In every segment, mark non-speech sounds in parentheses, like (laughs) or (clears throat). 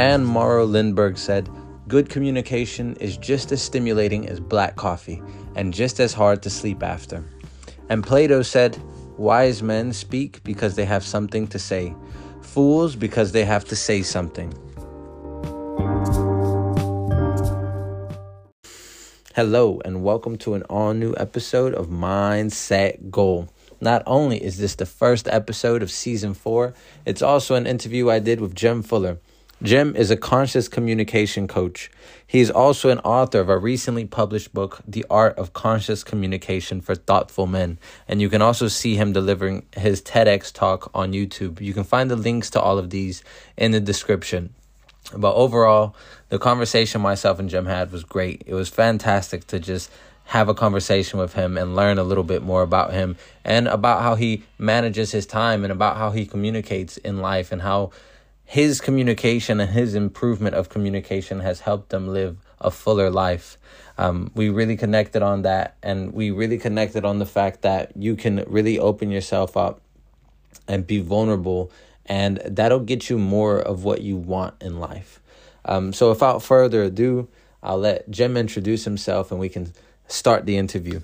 Anne Morrow Lindbergh said, Good communication is just as stimulating as black coffee and just as hard to sleep after. And Plato said, Wise men speak because they have something to say, fools because they have to say something. Hello, and welcome to an all new episode of Mindset Goal. Not only is this the first episode of season four, it's also an interview I did with Jem Fuller. Jem is a conscious communication coach. He is also an author of a recently published book, The Art of Conscious Communication for Thoughtful Men. And you can also see him delivering his TEDx talk on YouTube. You can find the links to all of these in the description. But overall, the conversation myself and Jem had was great. It was fantastic to just have a conversation with him and learn a little bit more about him and about how he manages his time and about how he communicates in life and how his communication and his improvement of communication has helped them live a fuller life. Um, we really connected on that, and we really connected on the fact that you can really open yourself up and be vulnerable and that'll get you more of what you want in life. Um, so, without further ado, I'll let Jem introduce himself and we can start the interview.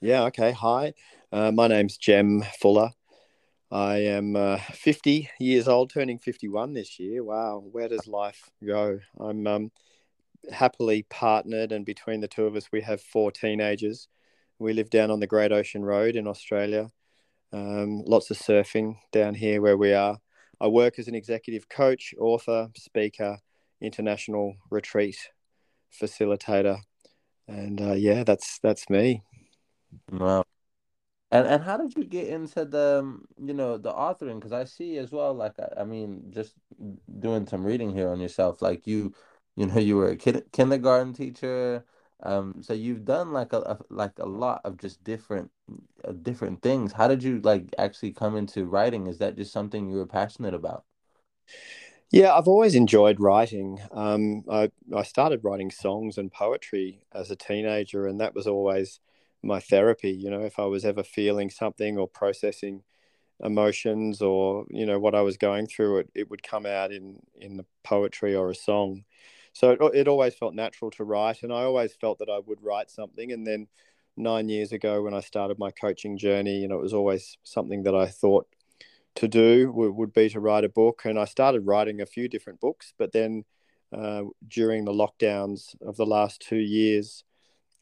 Yeah, okay. Hi, uh, my name's Jem Fuller. I am uh, 50 years old, turning 51 this year. Wow, where does life go? I'm um, happily partnered, and between the two of us, we have four teenagers. We live down on the Great Ocean Road in Australia. Um, lots of surfing down here where we are. I work as an executive coach, author, speaker, international retreat facilitator, and uh, yeah, that's that's me. Wow. And and how did you get into the um, you know the authoring? Because I see as well, like I, I, mean, just doing some reading here on yourself, like you, you know, you were a kid, kindergarten teacher. Um, so you've done like a, a like a lot of just different uh, different things. How did you like actually come into writing? Is that just something you were passionate about? Yeah, I've always enjoyed writing. Um, I I started writing songs and poetry as a teenager, and that was always my therapy. You know, if I was ever feeling something or processing emotions or you know what I was going through, it it would come out in in the poetry or a song so it, it always felt natural to write and i always felt that i would write something and then nine years ago when i started my coaching journey you know it was always something that i thought to do would, be to write a book and i started writing a few different books but then uh, during the lockdowns of the last two years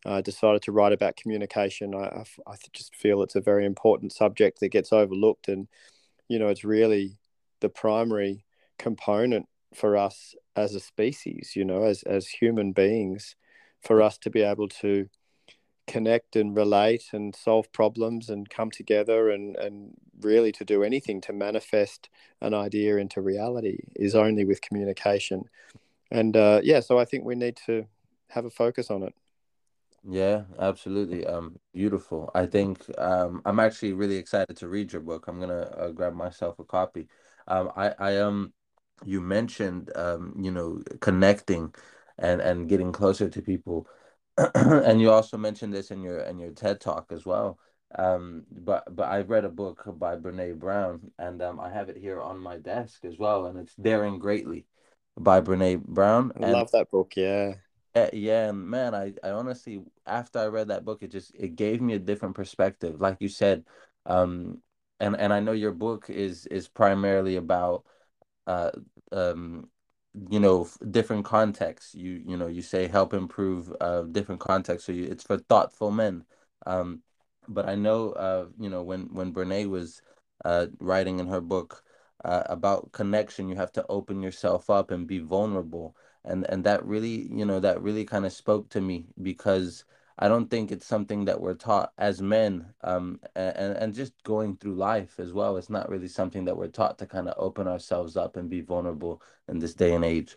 I decided to write about communication. I, I just feel it's a very important subject that gets overlooked, and you know, it's really the primary component for us as a species, you know, as as human beings, for us to be able to connect and relate and solve problems and come together and and really to do anything to manifest an idea into reality is only with communication. And uh, yeah, so I think we need to have a focus on it. Yeah, absolutely. Um, beautiful. I think um, I'm actually really excited to read your book. I'm gonna uh, grab myself a copy. Um, I I. Um, you mentioned um, you know connecting and and getting closer to people (clears throat) and you also mentioned this in your in your TED talk as well um, but but I read a book by Brene Brown and um, I have it here on my desk as well and it's Daring Greatly by Brene Brown I love that book yeah yeah, yeah and man I, I honestly after I read that book it just it gave me a different perspective like you said um and and I know your book is is primarily about uh, um, you know different contexts. You you know you say help improve uh different contexts so you, it's for thoughtful men um but i know uh you know when when brene was uh writing in her book uh, about connection you have to open yourself up and be vulnerable and and that really you know that really kind of spoke to me because I don't think it's something that we're taught as men, um, and and just going through life as well. It's not really something that we're taught to kind of open ourselves up and be vulnerable in this day and age.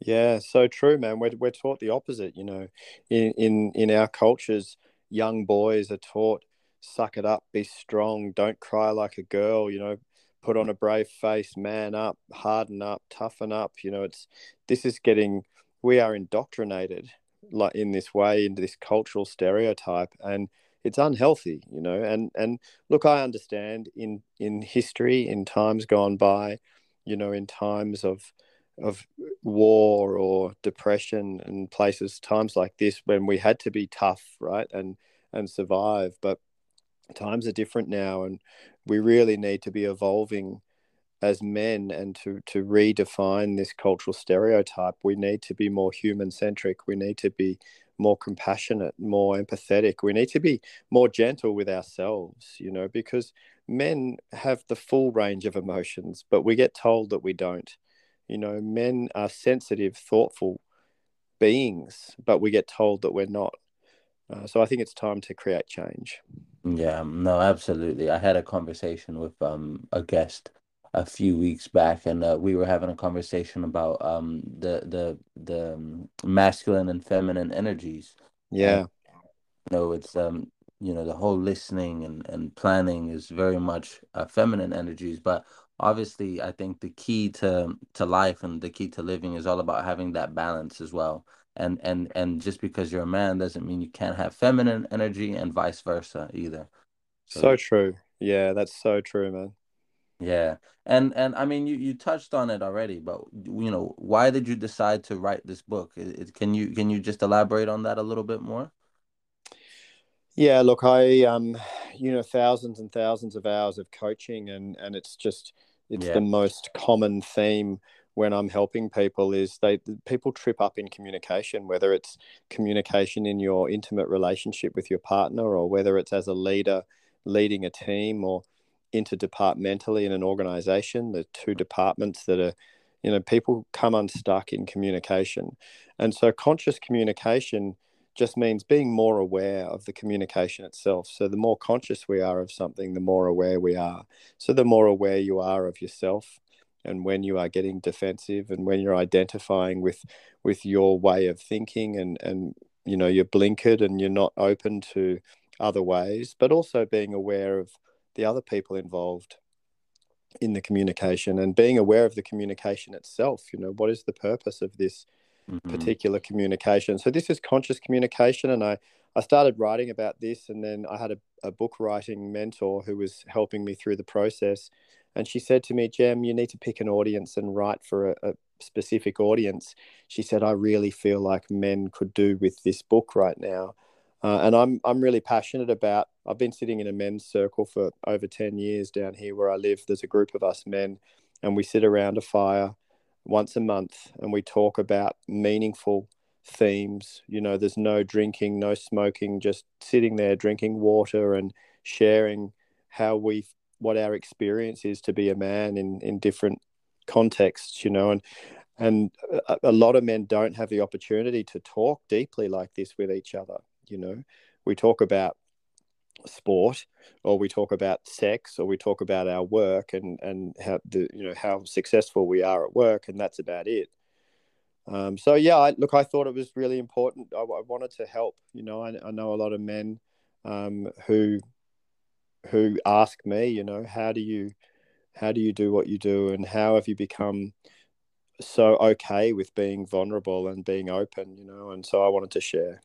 Yeah, so true, man. We're we're taught the opposite. You know, in in in our cultures, young boys are taught suck it up, be strong, don't cry like a girl. You know, put on a brave face, man up, harden up, toughen up. You know, it's this is getting we are indoctrinated like in this way into this cultural stereotype and it's unhealthy you know and and look i understand in in history in times gone by you know in times of of war or depression and places times like this when we had to be tough right and and survive but times are different now and we really need to be evolving as men and to to redefine this cultural stereotype we need to be more human centric we need to be more compassionate more empathetic we need to be more gentle with ourselves you know because men have the full range of emotions but we get told that we don't you know, men are sensitive, thoughtful beings, but we get told that we're not. Uh, so I think it's time to create change. Yeah, no, absolutely. I had a conversation with um a guest a few weeks back, and uh, we were having a conversation about um the the the um, masculine and feminine energies. Yeah, and, you know, it's um you know the whole listening and and planning is very much uh, feminine energies, but obviously i think the key to to life and the key to living is all about having that balance as well and and and just because you're a man doesn't mean you can't have feminine energy and vice versa either. So, so true. Yeah that's so true man. Yeah. And and i mean you you touched on it already but you know why did you decide to write this book? It, it, can you can you just elaborate on that a little bit more? Yeah, look, I um, you know, thousands and thousands of hours of coaching, and and it's just it's yeah. the most common theme when I'm helping people is they people trip up in communication, whether it's communication in your intimate relationship with your partner, or whether it's as a leader leading a team, or interdepartmentally in an organization, the two departments that are, you know, people come unstuck in communication, and so conscious communication just means being more aware of the communication itself. So the more conscious we are of something, the more aware we are. So the more aware you are of yourself and when you are getting defensive and when you're identifying with with your way of thinking and and you know you're blinkered and you're not open to other ways, but also being aware of the other people involved in the communication and being aware of the communication itself. You know, what is the purpose of this? mm-hmm. particular communication. So this is conscious communication, and I I started writing about this, and then I had a, a book writing mentor who was helping me through the process, and she said to me, "Jem, you need to pick an audience and write for a, a specific audience." She said, "I really feel like men could do with this book right now." Uh, and I'm I'm really passionate about. I've been sitting in a men's circle for over ten years down here where I live. There's a group of us men, and we sit around a fire once a month and we talk about meaningful themes. You know, there's no drinking, no smoking, just sitting there drinking water and sharing how we what our experience is to be a man in in different contexts. You know, and and a, a lot of men don't have the opportunity to talk deeply like this with each other. You know, we talk about sport or we talk about sex or we talk about our work and and how the you know how successful we are at work and that's about it um, so yeah I, look i thought it was really important I, I wanted to help you know I, I know a lot of men um, who who ask me you know how do you how do you do what you do and how have you become so okay with being vulnerable and being open you know and so i wanted to share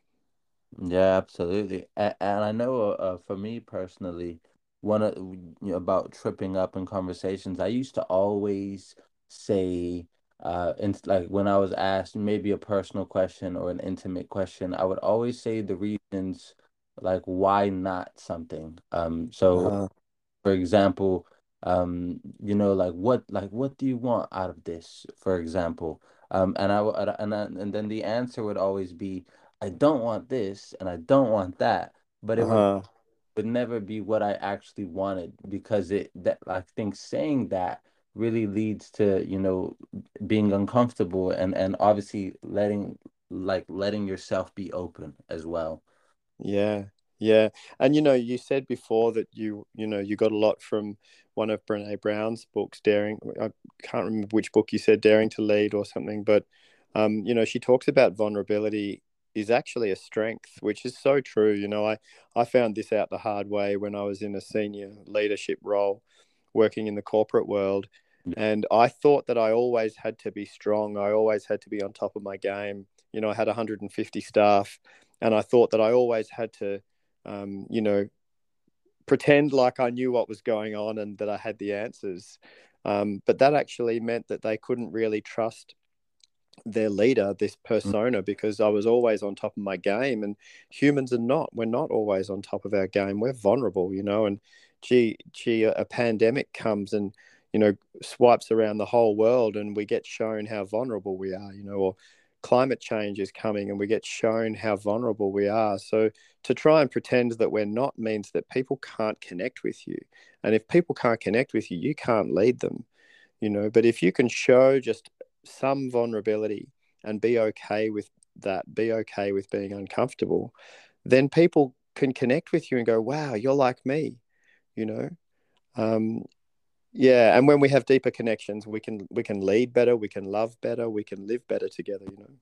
Yeah, absolutely. And, and I know uh, for me personally, one of you know, about tripping up in conversations, I used to always say, uh, in, like when I was asked maybe a personal question or an intimate question, I would always say the reasons, like why not something. Um, so uh, for example, um, you know, like what, like what do you want out of this, for example? Um, and I would, and I, and then the answer would always be, I don't want this and I don't want that, but it would uh, would never be what I actually wanted because it that I think saying that really leads to, you know, being uncomfortable and and obviously letting like letting yourself be open as well. Yeah yeah and you know you said before that you you know you got a lot from one of brene brown's books daring i can't remember which book you said daring to lead or something but um, you know she talks about vulnerability is actually a strength, which is so true. You know, I, I found this out the hard way when I was in a senior leadership role working in the corporate world. And I thought that I always had to be strong. I always had to be on top of my game. You know, I had 150 staff, and I thought that I always had to, um, you know, pretend like I knew what was going on and that I had the answers. Um, but that actually meant that they couldn't really trust their leader, this mm. persona, because I was always on top of my game. And humans are not. We're not always on top of our game. We're vulnerable, you know. And gee, gee, a pandemic comes and you know swipes around the whole world, and we get shown how vulnerable we are, you know, or climate change is coming and we get shown how vulnerable we are. So to try and pretend that we're not means that people can't connect with you. And if people can't connect with you, you can't lead them, you know. But if you can show just some vulnerability and be okay with that, be okay with being uncomfortable, then people can connect with you and go, wow, you're like me, you know. Um, yeah, and when we have deeper connections, we can we can lead better, we can love better, we can live better together, you know.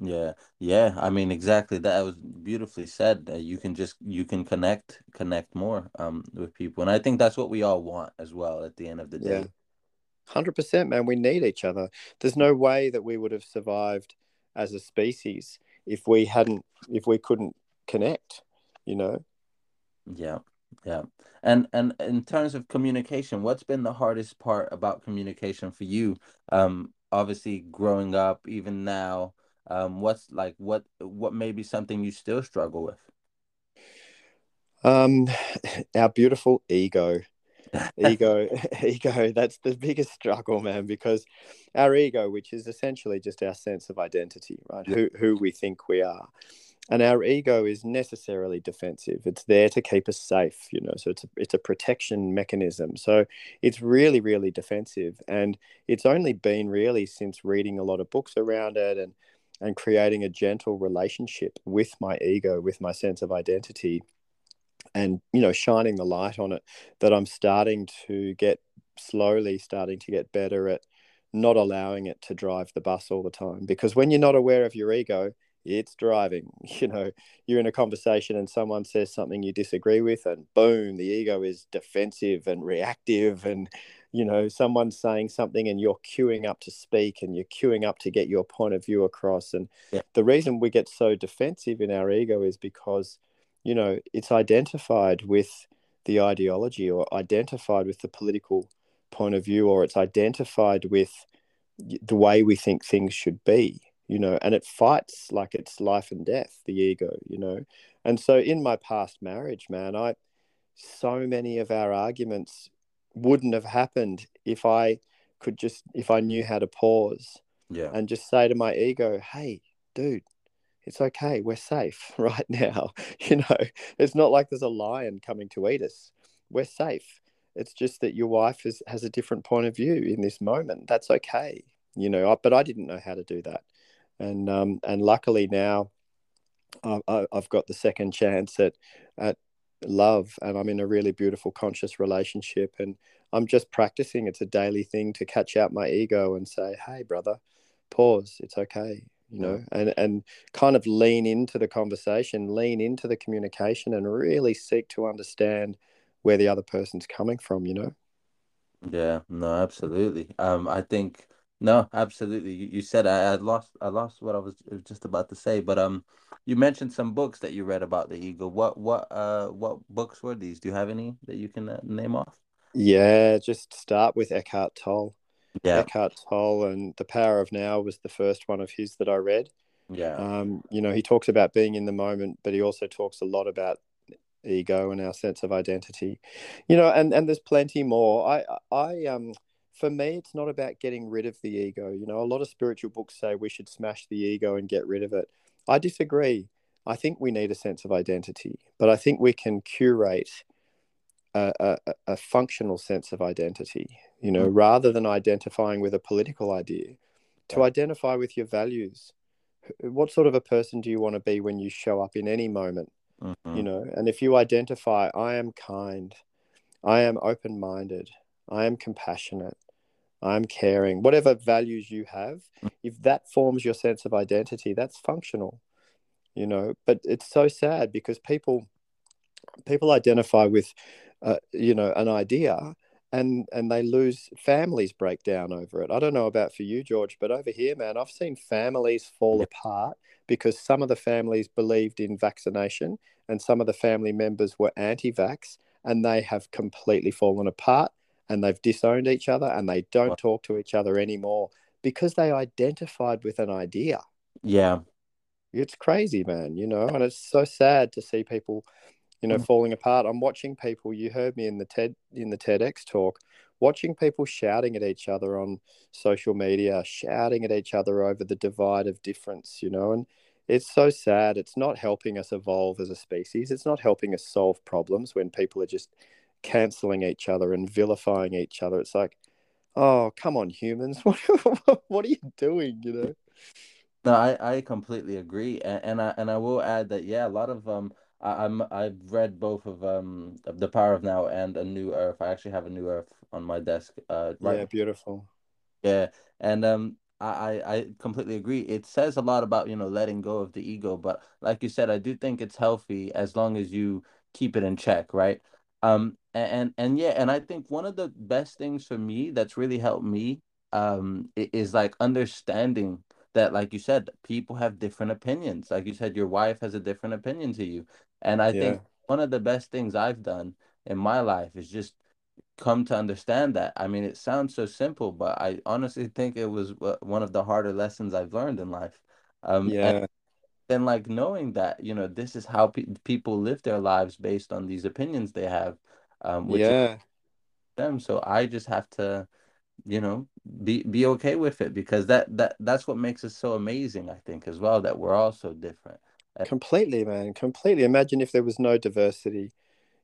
Yeah, yeah. I mean, exactly. That was beautifully said. Uh, you can just you can connect connect more um with people, and I think that's what we all want as well. At the end of the day. Yeah. Hundred percent, man. We need each other. There's no way that we would have survived as a species if we hadn't, if we couldn't connect. You know. Yeah, yeah. And and in terms of communication, what's been the hardest part about communication for you? Um, obviously, growing up, even now, um, what's like what what may be something you still struggle with? Um, (sighs) our beautiful ego (laughs) ego (laughs) ego that's the biggest struggle man because our ego which is essentially just our sense of identity right who who we think we are and our ego is necessarily defensive. It's there to keep us safe you know so it's a, it's a protection mechanism. So it's really really defensive. And it's only been really since reading a lot of books around it and and creating a gentle relationship with my ego with my sense of identity and you know shining the light on it that i'm starting to get slowly starting to get better at not allowing it to drive the bus all the time. Because when you're not aware of your ego it's driving (laughs) you know you're in a conversation and someone says something you disagree with and boom the ego is defensive and reactive and you know someone's saying something and you're queuing up to speak and you're queuing up to get your point of view across and yeah. the reason we get so defensive in our ego is because you know, it's identified with the ideology or identified with the political point of view or it's identified with the way we think things should be, you know, and it fights like it's life and death, the ego, you know. And so in my past marriage, man, I so many of our arguments wouldn't have happened if I could just if I knew how to pause yeah. and just say to my ego, hey, dude, it's okay. We're safe (laughs) right now. (laughs) You know, it's not like there's a lion coming to eat us. We're safe. It's just that your wife is, has a different point of view in this moment. That's okay. You know, but I didn't know how to do that. And, um, and luckily now I, I've got the second chance at, at love and I'm in a really beautiful conscious relationship. And I'm just practicing. It's a daily thing to catch out my ego and say, Hey, brother, pause. It's okay you know, and and kind of lean into the conversation, lean into the communication, and really seek to understand where the other person's coming from. You know. Yeah. No. Absolutely. Um. I think. No, absolutely. You, you said I, I lost I lost what I was just about to say, but um, you mentioned some books that you read about the ego. What what uh what books were these? Do you have any that you can uh, name off? Yeah, just start with Eckhart Tolle yeah. Eckhart Tolle, and The Power of Now was the first one of his that I read. Yeah. Um, you know, he talks about being in the moment, but he also talks a lot about ego and our sense of identity. You know, and and there's plenty more. I I um for me it's not about getting rid of the ego. You know, a lot of spiritual books say we should smash the ego and get rid of it. I disagree. I think we need a sense of identity, but I think we can curate a, a, a functional sense of identity you know, mm-hmm. rather than identifying with a political idea, to identify with your values. What sort of a person do you want to be when you show up in any moment? Mm-hmm. You know, and if you identify, I am kind, I am open minded, I am compassionate, I'm caring, whatever values you have, mm. if that forms your sense of identity, that's functional, you know. But it's so sad because people people identify with, uh, you know, an idea and and they lose families break down over it. I don't know about for you, George, but over here, man, I've seen families fall apart because some of the families believed in vaccination and some of the family members were anti-vax and they have completely fallen apart and they've disowned each other and they don't talk to each other anymore because they identified with an idea. Yeah. It's crazy, man, you know, and it's so sad to see people, you know, mm. falling apart. I'm watching people, you heard me in the TED in the TEDx talk, watching people shouting at each other on social media, shouting at each other over the divide of difference, you know, and it's so sad. It's not helping us evolve as a species. It's not helping us solve problems when people are just canceling each other and vilifying each other. It's like, oh, come on, humans. (laughs) What, what are you doing? You know? No, I, I completely agree. And, and I and I will add that yeah, a lot of um I, I'm I've read both of um of The Power of Now and A New Earth. I actually have A New Earth on my desk. Uh right. Yeah, beautiful. Yeah. And um I, I completely agree. It says a lot about, you know, letting go of the ego, but like you said, I do think it's healthy as long as you keep it in check, right? Um and and, yeah, and I think one of the best things for me that's really helped me um is like understanding that like you said, people have different opinions. Like you said, your wife has a different opinion to you. And I yeah. think one of the best things I've done in my life is just come to understand that. I mean, it sounds so simple, but I honestly think it was one of the harder lessons I've learned in life. Um, yeah. Then, like knowing that you know this is how pe- people live their lives based on these opinions they have, um, which yeah, them. So I just have to, you know, be be okay with it because that that that's what makes us so amazing. I think as well that we're all so different. Completely, man. Completely. Imagine if there was no diversity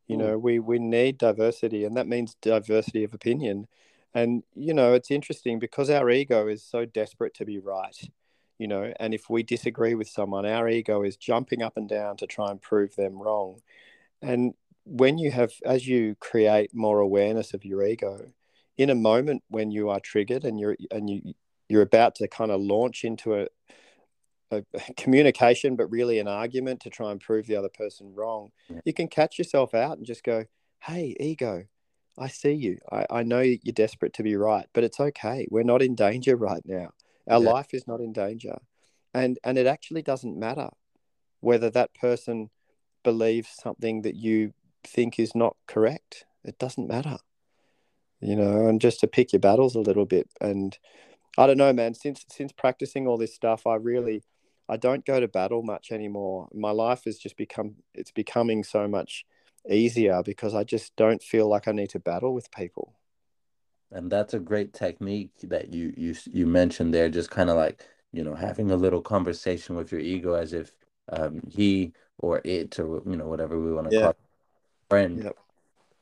you know, we we need diversity, and that means diversity of opinion. And you know, it's interesting because our ego is so desperate to be right. You know, and if we disagree with someone, our ego is jumping up and down to try and prove them wrong. And when you have, as you create more awareness of your ego, in a moment when you are triggered and you're and you you're about to kind of launch into a, a communication, but really an argument to try and prove the other person wrong, you can catch yourself out and just go, Hey, ego, I see you. I, I know you're desperate to be right, but it's okay. We're not in danger right now. Our yeah. life is not in danger. And and it actually doesn't matter whether that person believes something that you think is not correct. It doesn't matter. You know, and just to pick your battles a little bit. And I don't know, man, since since practicing all this stuff, I really I don't go to battle much anymore. My life has just become it's becoming so much easier because I just don't feel like I need to battle with people. And that's a great technique that you you you mentioned there just kind of like, you know, having a little conversation with your ego as if um, he or it or you know whatever we want to yeah. call it, friend. Yep.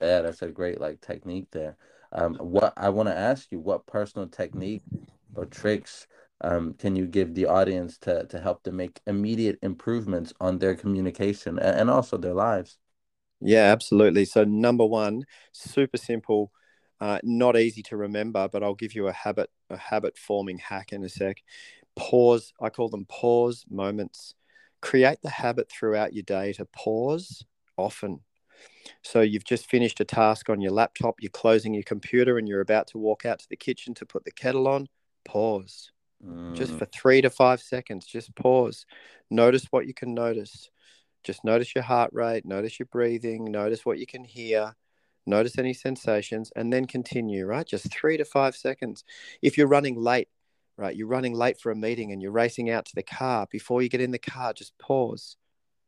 Yeah, that's a great like technique there. Um, what I want to ask you, what personal technique or tricks um, can you give the audience to to help them make immediate improvements on their communication and, and also their lives? Yeah, absolutely. So number one, super simple, uh, not easy to remember, but I'll give you a habit a habit forming hack in a sec. Pause. I call them pause moments. Create the habit throughout your day to pause often. So you've just finished a task on your laptop, you're closing your computer, and you're about to walk out to the kitchen to put the kettle on. Pause just for three to five seconds. Just pause. Notice what you can notice. Just notice your heart rate, notice your breathing, notice what you can hear, notice any sensations, and then continue, right? Just three to five seconds. If you're running late, right, you're running late for a meeting and you're racing out to the car, before you get in the car, just pause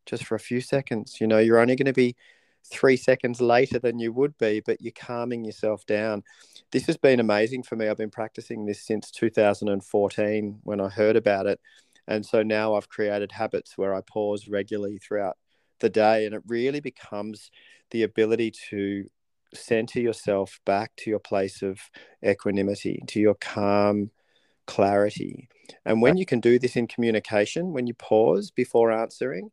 just for a few seconds. You know, you're only going to be three seconds later than you would be, but you're calming yourself down. This has been amazing for me. I've been practicing this since 2014 when I heard about it. And so now I've created habits where I pause regularly throughout the day, and it really becomes the ability to center yourself back to your place of equanimity, to your calm clarity. And when you can do this in communication, when you pause before answering,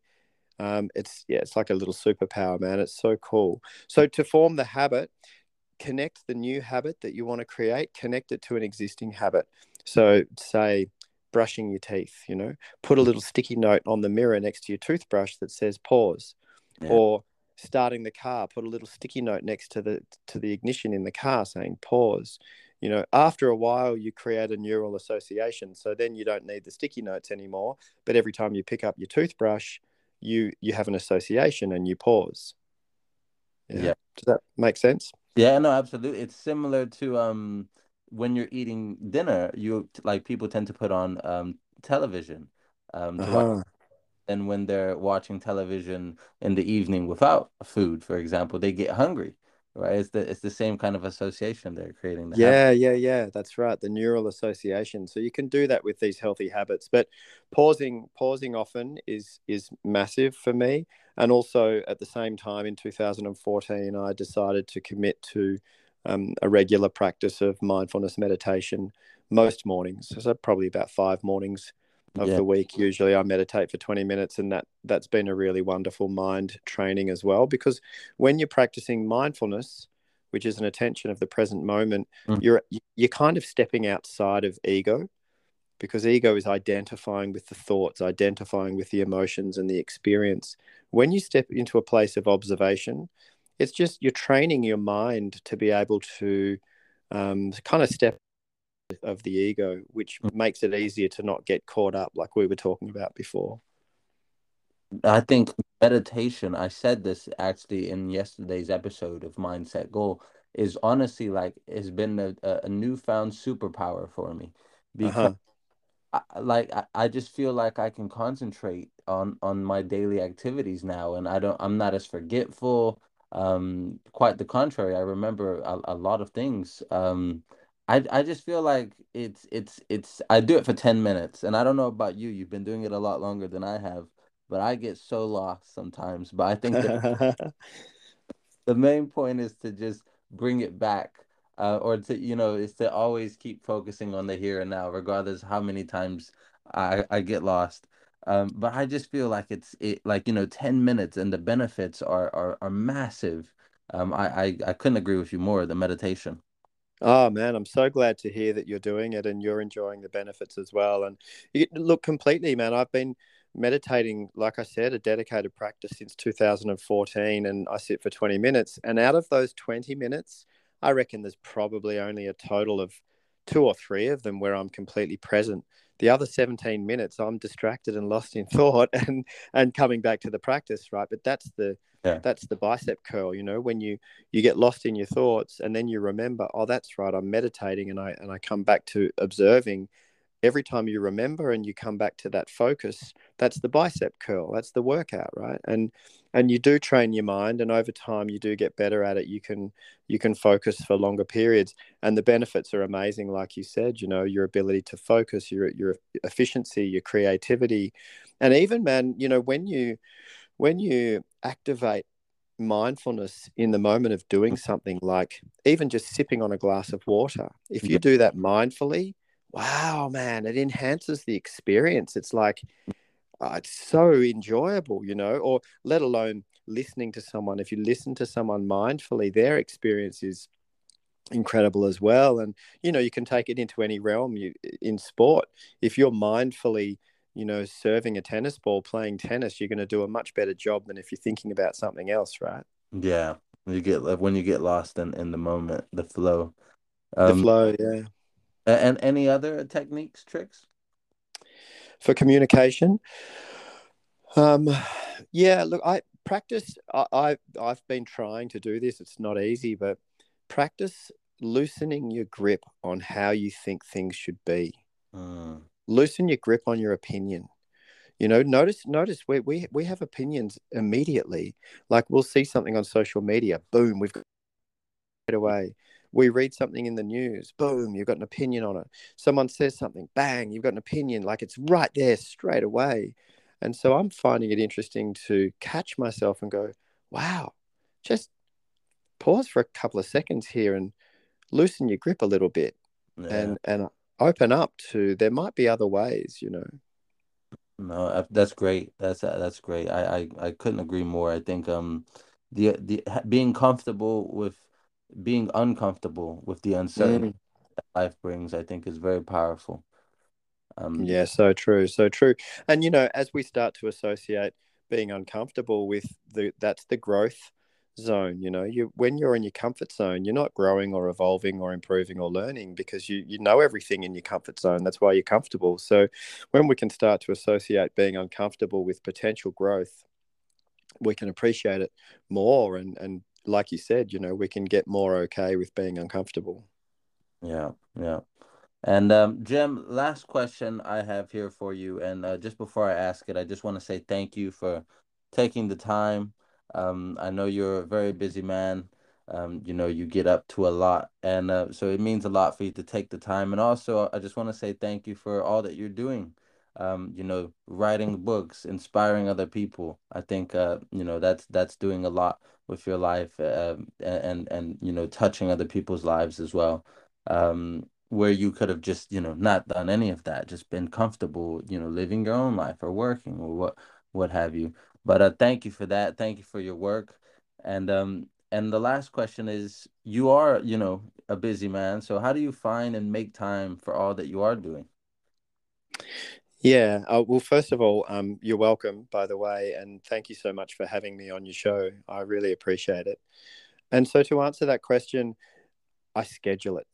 um, it's yeah, it's like a little superpower, man. It's so cool. So to form the habit, connect the new habit that you want to create, connect it to an existing habit. So say brushing your teeth, you know, put a little sticky note on the mirror next to your toothbrush that says pause. Yeah. Or starting the car, put a little sticky note next to the to the ignition in the car saying pause. You know, after a while you create a neural association. So then you don't need the sticky notes anymore, but every time you pick up your toothbrush, you you have an association and you pause. Yeah. yeah. Does that make sense? Yeah, no, absolutely. It's similar to um when you're eating dinner, you like people tend to put on um television um to watch And when they're watching television in the evening without food, for example, they get hungry, right? It's the it's the same kind of association they're creating. Yeah, yeah, yeah. That's right. The neural association. So you can do that with these healthy habits, but pausing pausing often is is massive for me. And also at the same time in 2014, I decided to commit to um, a regular practice of mindfulness meditation most mornings. So probably about five mornings of Yeah. the week. Usually I meditate for 20 minutes, and that that's been a really wonderful mind training as well. Because when you're practicing mindfulness, which is an attention of the present moment, Mm. you're you're kind of stepping outside of ego because ego is identifying with the thoughts, identifying with the emotions and the experience. When you step into a place of observation, it's just you're training your mind to be able to um, kind of step of the ego, which makes it easier to not get caught up, like we were talking about before. I think meditation, I said this actually in yesterday's episode of Mindset Goal, is honestly like has been a, a newfound superpower for me because huh. I, like I, I just feel like I can concentrate on on my daily activities now and I don't I'm not as forgetful um quite the contrary I remember a, a lot of things um I I just feel like it's it's it's I do it for 10 minutes and I don't know about you you've been doing it a lot longer than I have but I get so lost sometimes but I think the (laughs) the main point is to just bring it back uh, or to you know is to always keep focusing on the here and now regardless how many times i i get lost. Um but i just feel like it's it like you know 10 minutes and the benefits are are, are massive. Um I, I i couldn't agree with you more the meditation Oh man, I'm so glad to hear that you're doing it and you're enjoying the benefits as well. And you look completely, man. I've been meditating, like I said, a dedicated practice since 2014, and I sit for 20 minutes. And out of those 20 minutes, I reckon there's probably only a total of two or three of them where I'm completely present. The other 17 minutes, I'm distracted and lost in (laughs) thought and and coming back to the practice, right? But that's the yeah. that's the bicep curl, you know, when you you get lost in your thoughts and then you remember oh that's right i'm meditating and i and i come back to observing. Every time you remember and you come back to that focus that's the bicep curl that's the workout right? And and you do train your mind and over time you do get better at it. You can you can focus for longer periods and the benefits are amazing like you said you know your ability to focus your your efficiency your creativity. And even man you know when you when you activate mindfulness in the moment of doing something like even just sipping on a glass of water. If you do that mindfully wow man it enhances the experience. It's like uh, it's so enjoyable you know or let alone listening to someone. If you listen to someone mindfully their experience is incredible as well. And you know you can take it into any realm you in sport. If you're mindfully you know serving a tennis ball playing tennis you're going to do a much better job than if you're thinking about something else right? Yeah you get when you get lost in in the moment the flow. The um flow yeah. and any other techniques tricks? For communication? Um yeah look i practice I, I i've been trying to do this it's not easy but practice loosening your grip on how you think things should be. Mm, loosen your grip on your opinion. You know notice notice we we, we have opinions immediately. Like we'll see something on social media boom we've got it away. We read something in the news boom you've got an opinion on it. Someone says something bang you've got an opinion like it's right there straight away. And so i'm finding it interesting to catch myself and go wow just pause for a couple of seconds here and loosen your grip a little bit. Yeah. And and open up to there might be other ways you know No, that's great. That's that's great. I, I I couldn't agree more. I think um the the being comfortable with being uncomfortable with the uncertainty Mm. life brings, I think is very powerful. Um Yeah, so true, so true. And you know, as we start to associate being uncomfortable with the that's the growth zone, you know. You when you're in your comfort zone, you're not growing or evolving or improving or learning because you you know everything in your comfort zone. That's why you're comfortable. So when we can start to associate being uncomfortable with potential growth, we can appreciate it more and and like you said, you know, we can get more okay with being uncomfortable. Yeah, yeah. And um, Jem, last question I have here for you. And uh, just before I ask it, I just want to say thank you for taking the time. Um, I know you're a very busy man. Um, you know, you get up to a lot. And uh, so it means a lot for you to take the time. And also, I just want to say thank you for all that you're doing. Um, you know, writing books, inspiring other people. I think, uh, you know, that's that's doing a lot with your life uh, and, and, you know, touching other people's lives as well. Um, where you could have just you know not done any of that just been comfortable you know living your own life or working or what what have you but uh thank you for that. Thank you for your work. And um and the last question is you are you know a busy man. So how do you find and make time for all that you are doing? Yeah uh, well first of all um you're welcome by the way and thank you so much for having me on your show. I really appreciate it. And so to answer that question i schedule it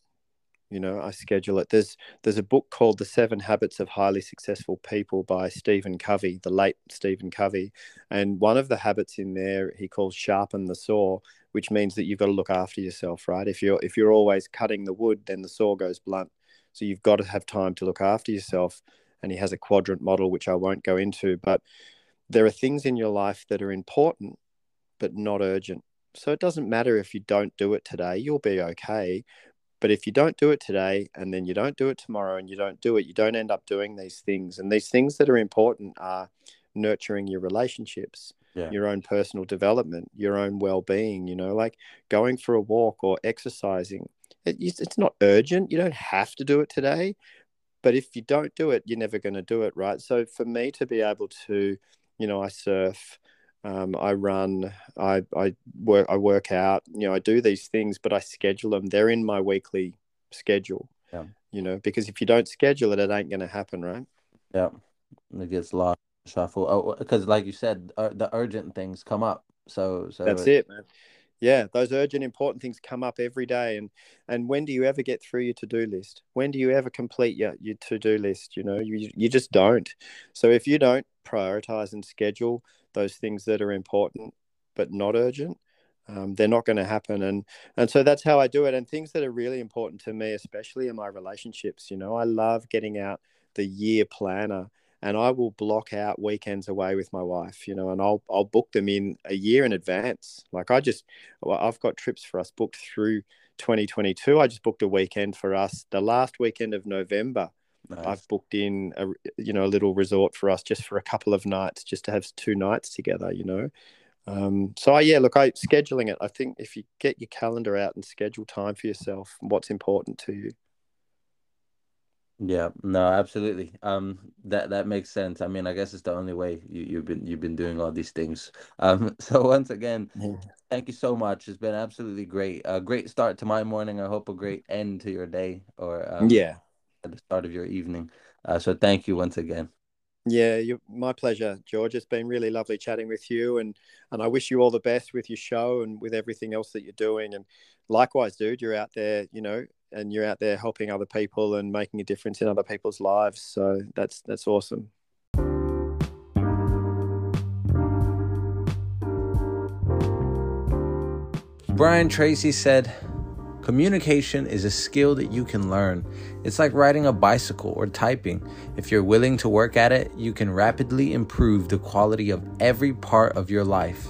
you know i schedule it. There's there's a book called the seven habits of highly successful people by stephen covey the late stephen covey. And one of the habits in there he calls sharpen the saw which means that you've got to look after yourself right? If you're if you're always cutting the wood then the saw goes blunt. So you've got to have time to look after yourself. And he has a quadrant model which i won't go into but there are things in your life that are important but not urgent. So it doesn't matter if you don't do it today, you'll be okay. But if you don't do it today and then you don't do it tomorrow and you don't do it, you don't end up doing these things. And these things that are important are nurturing your relationships, yeah. your own personal development, your own well being, you know, like going for a walk or exercising. It, it's not urgent. You don't have to do it today. But if you don't do it, you're never going to do it, right? So for me to be able to, you know, I surf, um, I run, I, I work, I work out. You know, I do these things, but I schedule them. They're in my weekly schedule. Yeah. You know, because if you don't schedule it, it ain't going to happen, right? Yeah, it gets lost, shuffle. Oh, because like you said, uh, the urgent things come up. So, so that's it, man. Yeah, those urgent, important things come up every day. And and when do you ever get through your to do list? When do you ever complete your your to do list? You know, you you just don't. So if you don't prioritize and schedule those things that are important but not urgent um, they're not going to happen. And and so that's how i do it. And things that are really important to me especially in my relationships you know i love getting out the year planner and i will block out weekends away with my wife you know and i'll i'll book them in a year in advance. Like i just well, i've got trips for us booked through 2022 i just booked a weekend for us the last weekend of november Nice. I've booked in a you know a little resort for us just for a couple of nights, just to have two nights together. You know, um, so I, yeah, look, I scheduling it. I think if you get your calendar out and schedule time for yourself, what's important to you. Yeah, no, absolutely. Um, that that makes sense. I mean, I guess it's the only way you, you've been you've been doing all these things. Um, (laughs) so once again, yeah. thank you so much. It's been absolutely great. A great start to my morning. I hope a great end to your day. Or um, yeah, at the start of your evening. Uh, so thank you once again. Yeah, you, my pleasure, George. It's been really lovely chatting with you, and and I wish you all the best with your show and with everything else that you're doing. And likewise, dude, you're out there, you know, and you're out there helping other people and making a difference in other people's lives. So that's that's awesome. Brian Tracy said, Communication is a skill that you can learn. It's like riding a bicycle or typing. If you're willing to work at it, you can rapidly improve the quality of every part of your life.